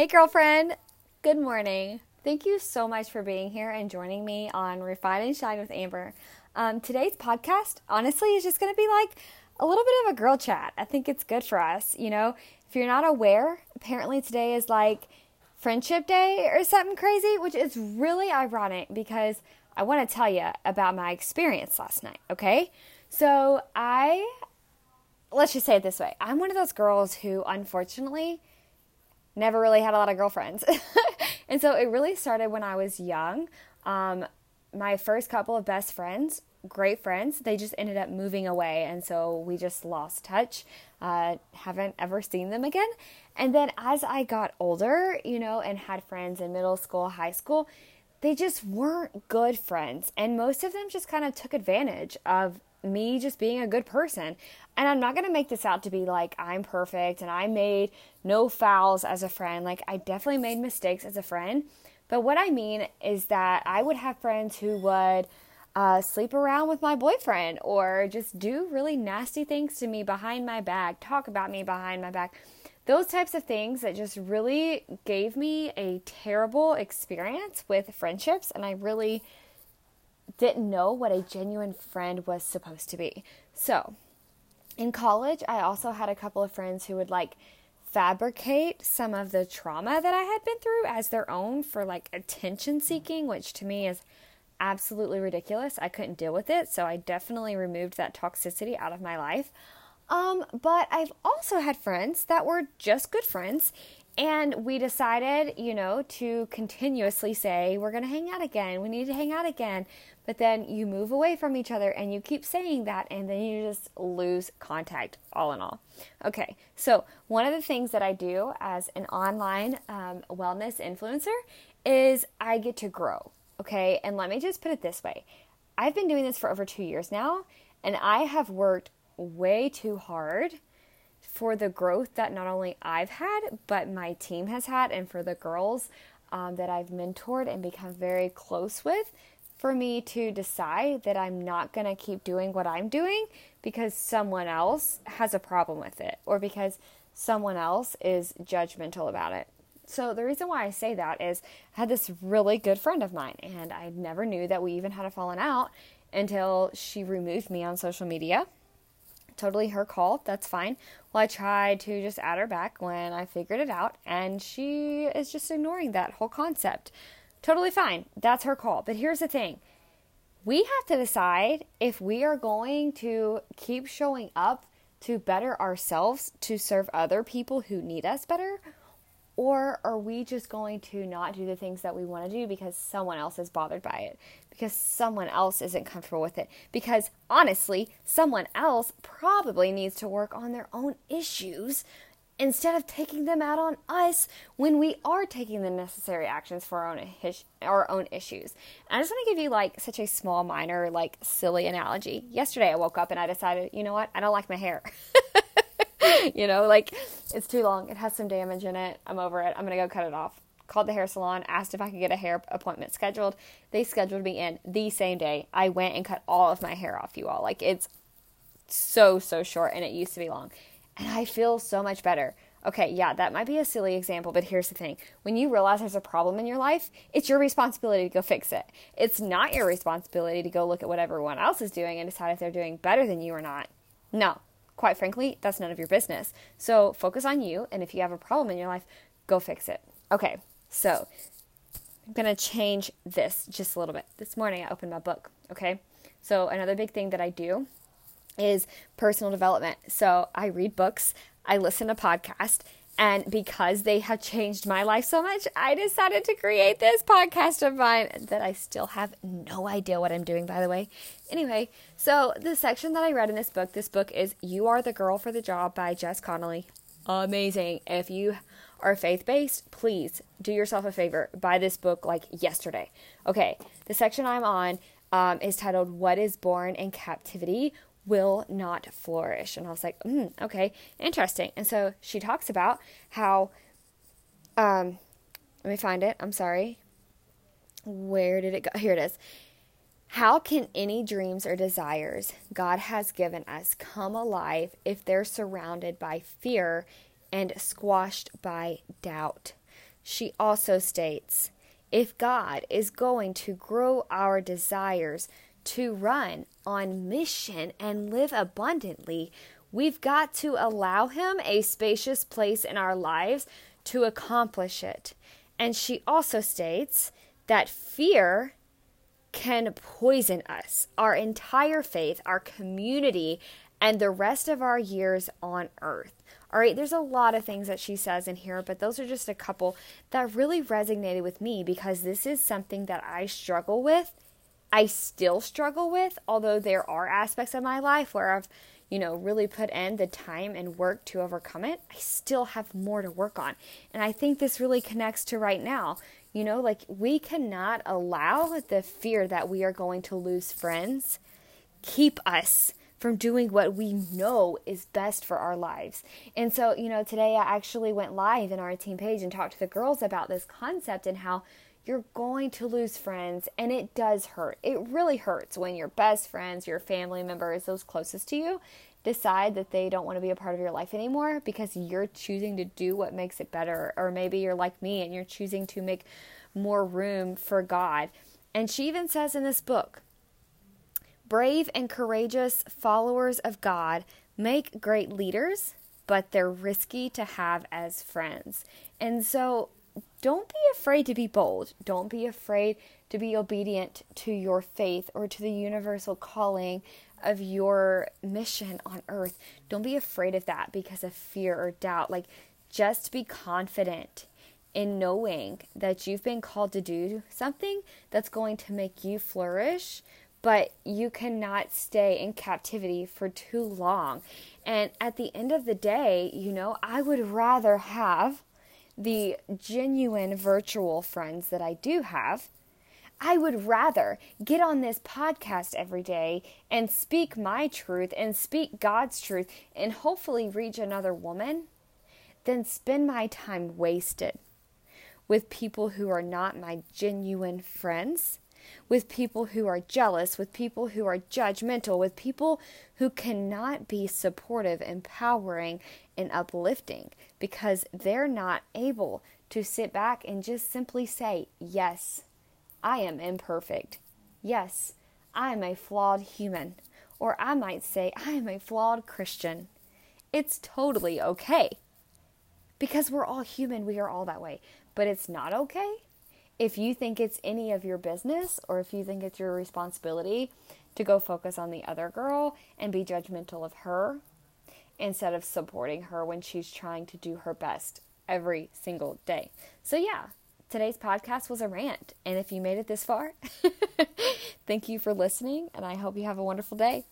Hey, girlfriend. Good morning. Thank you so much for being here and joining me on Refine and Shine with Amber. Um, today's podcast, honestly, is just going to be like a little bit of a girl chat. I think it's good for us. You know, if you're not aware, apparently today is like Friendship Day or something crazy, which is really ironic because I want to tell you about my experience last night, okay? So, I, let's just say it this way I'm one of those girls who, unfortunately, never really had a lot of girlfriends. and so it really started when I was young. Um, my first couple of best friends, great friends, they just ended up moving away. And so we just lost touch. Uh, haven't ever seen them again. And then as I got older, you know, and had friends in middle school, high school, they just weren't good friends. And most of them just kind of took advantage of me just being a good person. And I'm not going to make this out to be like I'm perfect and I made no fouls as a friend. Like, I definitely made mistakes as a friend. But what I mean is that I would have friends who would uh, sleep around with my boyfriend or just do really nasty things to me behind my back, talk about me behind my back. Those types of things that just really gave me a terrible experience with friendships. And I really didn't know what a genuine friend was supposed to be. So, in college, I also had a couple of friends who would like fabricate some of the trauma that I had been through as their own for like attention seeking, which to me is absolutely ridiculous. I couldn't deal with it, so I definitely removed that toxicity out of my life. Um, but I've also had friends that were just good friends and we decided, you know, to continuously say, we're going to hang out again. We need to hang out again. But then you move away from each other and you keep saying that, and then you just lose contact, all in all. Okay, so one of the things that I do as an online um, wellness influencer is I get to grow. Okay, and let me just put it this way I've been doing this for over two years now, and I have worked way too hard for the growth that not only I've had, but my team has had, and for the girls um, that I've mentored and become very close with, for me to decide that I'm not going to keep doing what I'm doing because someone else has a problem with it or because someone else is judgmental about it. So, the reason why I say that is I had this really good friend of mine, and I never knew that we even had a falling out until she removed me on social media totally her call. That's fine. Well, I tried to just add her back when I figured it out, and she is just ignoring that whole concept. Totally fine. That's her call. But here's the thing we have to decide if we are going to keep showing up to better ourselves to serve other people who need us better, or are we just going to not do the things that we want to do because someone else is bothered by it? Because someone else isn't comfortable with it? Because honestly, someone else probably needs to work on their own issues instead of taking them out on us when we are taking the necessary actions for our own, his- our own issues. And I just want to give you like such a small, minor, like silly analogy. Yesterday I woke up and I decided, you know what? I don't like my hair. you know, like it's too long. It has some damage in it. I'm over it. I'm going to go cut it off. Called the hair salon, asked if I could get a hair appointment scheduled. They scheduled me in the same day. I went and cut all of my hair off, you all. Like it's so, so short and it used to be long. And I feel so much better. Okay, yeah, that might be a silly example, but here's the thing. When you realize there's a problem in your life, it's your responsibility to go fix it. It's not your responsibility to go look at what everyone else is doing and decide if they're doing better than you or not. No, quite frankly, that's none of your business. So focus on you, and if you have a problem in your life, go fix it. Okay, so I'm gonna change this just a little bit. This morning I opened my book, okay? So another big thing that I do is personal development. So I read books, I listen to podcasts, and because they have changed my life so much, I decided to create this podcast of mine that I still have no idea what I'm doing, by the way. Anyway, so the section that I read in this book, this book is You Are the Girl for the Job by Jess Connolly. Amazing. If you are faith based, please do yourself a favor. Buy this book like yesterday. Okay, the section I'm on um, is titled What is Born in Captivity will not flourish. And I was like, mm, okay, interesting. And so she talks about how, um, let me find it. I'm sorry. Where did it go? Here it is. How can any dreams or desires God has given us come alive if they're surrounded by fear and squashed by doubt? she also states if God is going to grow our desires to run on mission and live abundantly, we've got to allow Him a spacious place in our lives to accomplish it. And she also states that fear can poison us, our entire faith, our community, and the rest of our years on earth. All right, there's a lot of things that she says in here, but those are just a couple that really resonated with me because this is something that I struggle with. I still struggle with, although there are aspects of my life where I've, you know, really put in the time and work to overcome it. I still have more to work on. And I think this really connects to right now. You know, like we cannot allow the fear that we are going to lose friends keep us from doing what we know is best for our lives. And so, you know, today I actually went live in our team page and talked to the girls about this concept and how you're going to lose friends and it does hurt. It really hurts when your best friends, your family members, those closest to you decide that they don't want to be a part of your life anymore because you're choosing to do what makes it better or maybe you're like me and you're choosing to make more room for God. And she even says in this book, Brave and courageous followers of God make great leaders, but they're risky to have as friends. And so don't be afraid to be bold. Don't be afraid to be obedient to your faith or to the universal calling of your mission on earth. Don't be afraid of that because of fear or doubt. Like, just be confident in knowing that you've been called to do something that's going to make you flourish, but you cannot stay in captivity for too long. And at the end of the day, you know, I would rather have the genuine virtual friends that I do have. I would rather get on this podcast every day and speak my truth and speak God's truth and hopefully reach another woman than spend my time wasted with people who are not my genuine friends with people who are jealous, with people who are judgmental, with people who cannot be supportive, empowering, and uplifting because they're not able to sit back and just simply say, Yes, I am imperfect. Yes, I am a flawed human. Or I might say, I am a flawed Christian. It's totally okay. Because we're all human, we are all that way. But it's not okay if you think it's any of your business or if you think it's your responsibility to go focus on the other girl and be judgmental of her instead of supporting her when she's trying to do her best every single day. So, yeah, today's podcast was a rant. And if you made it this far, thank you for listening, and I hope you have a wonderful day.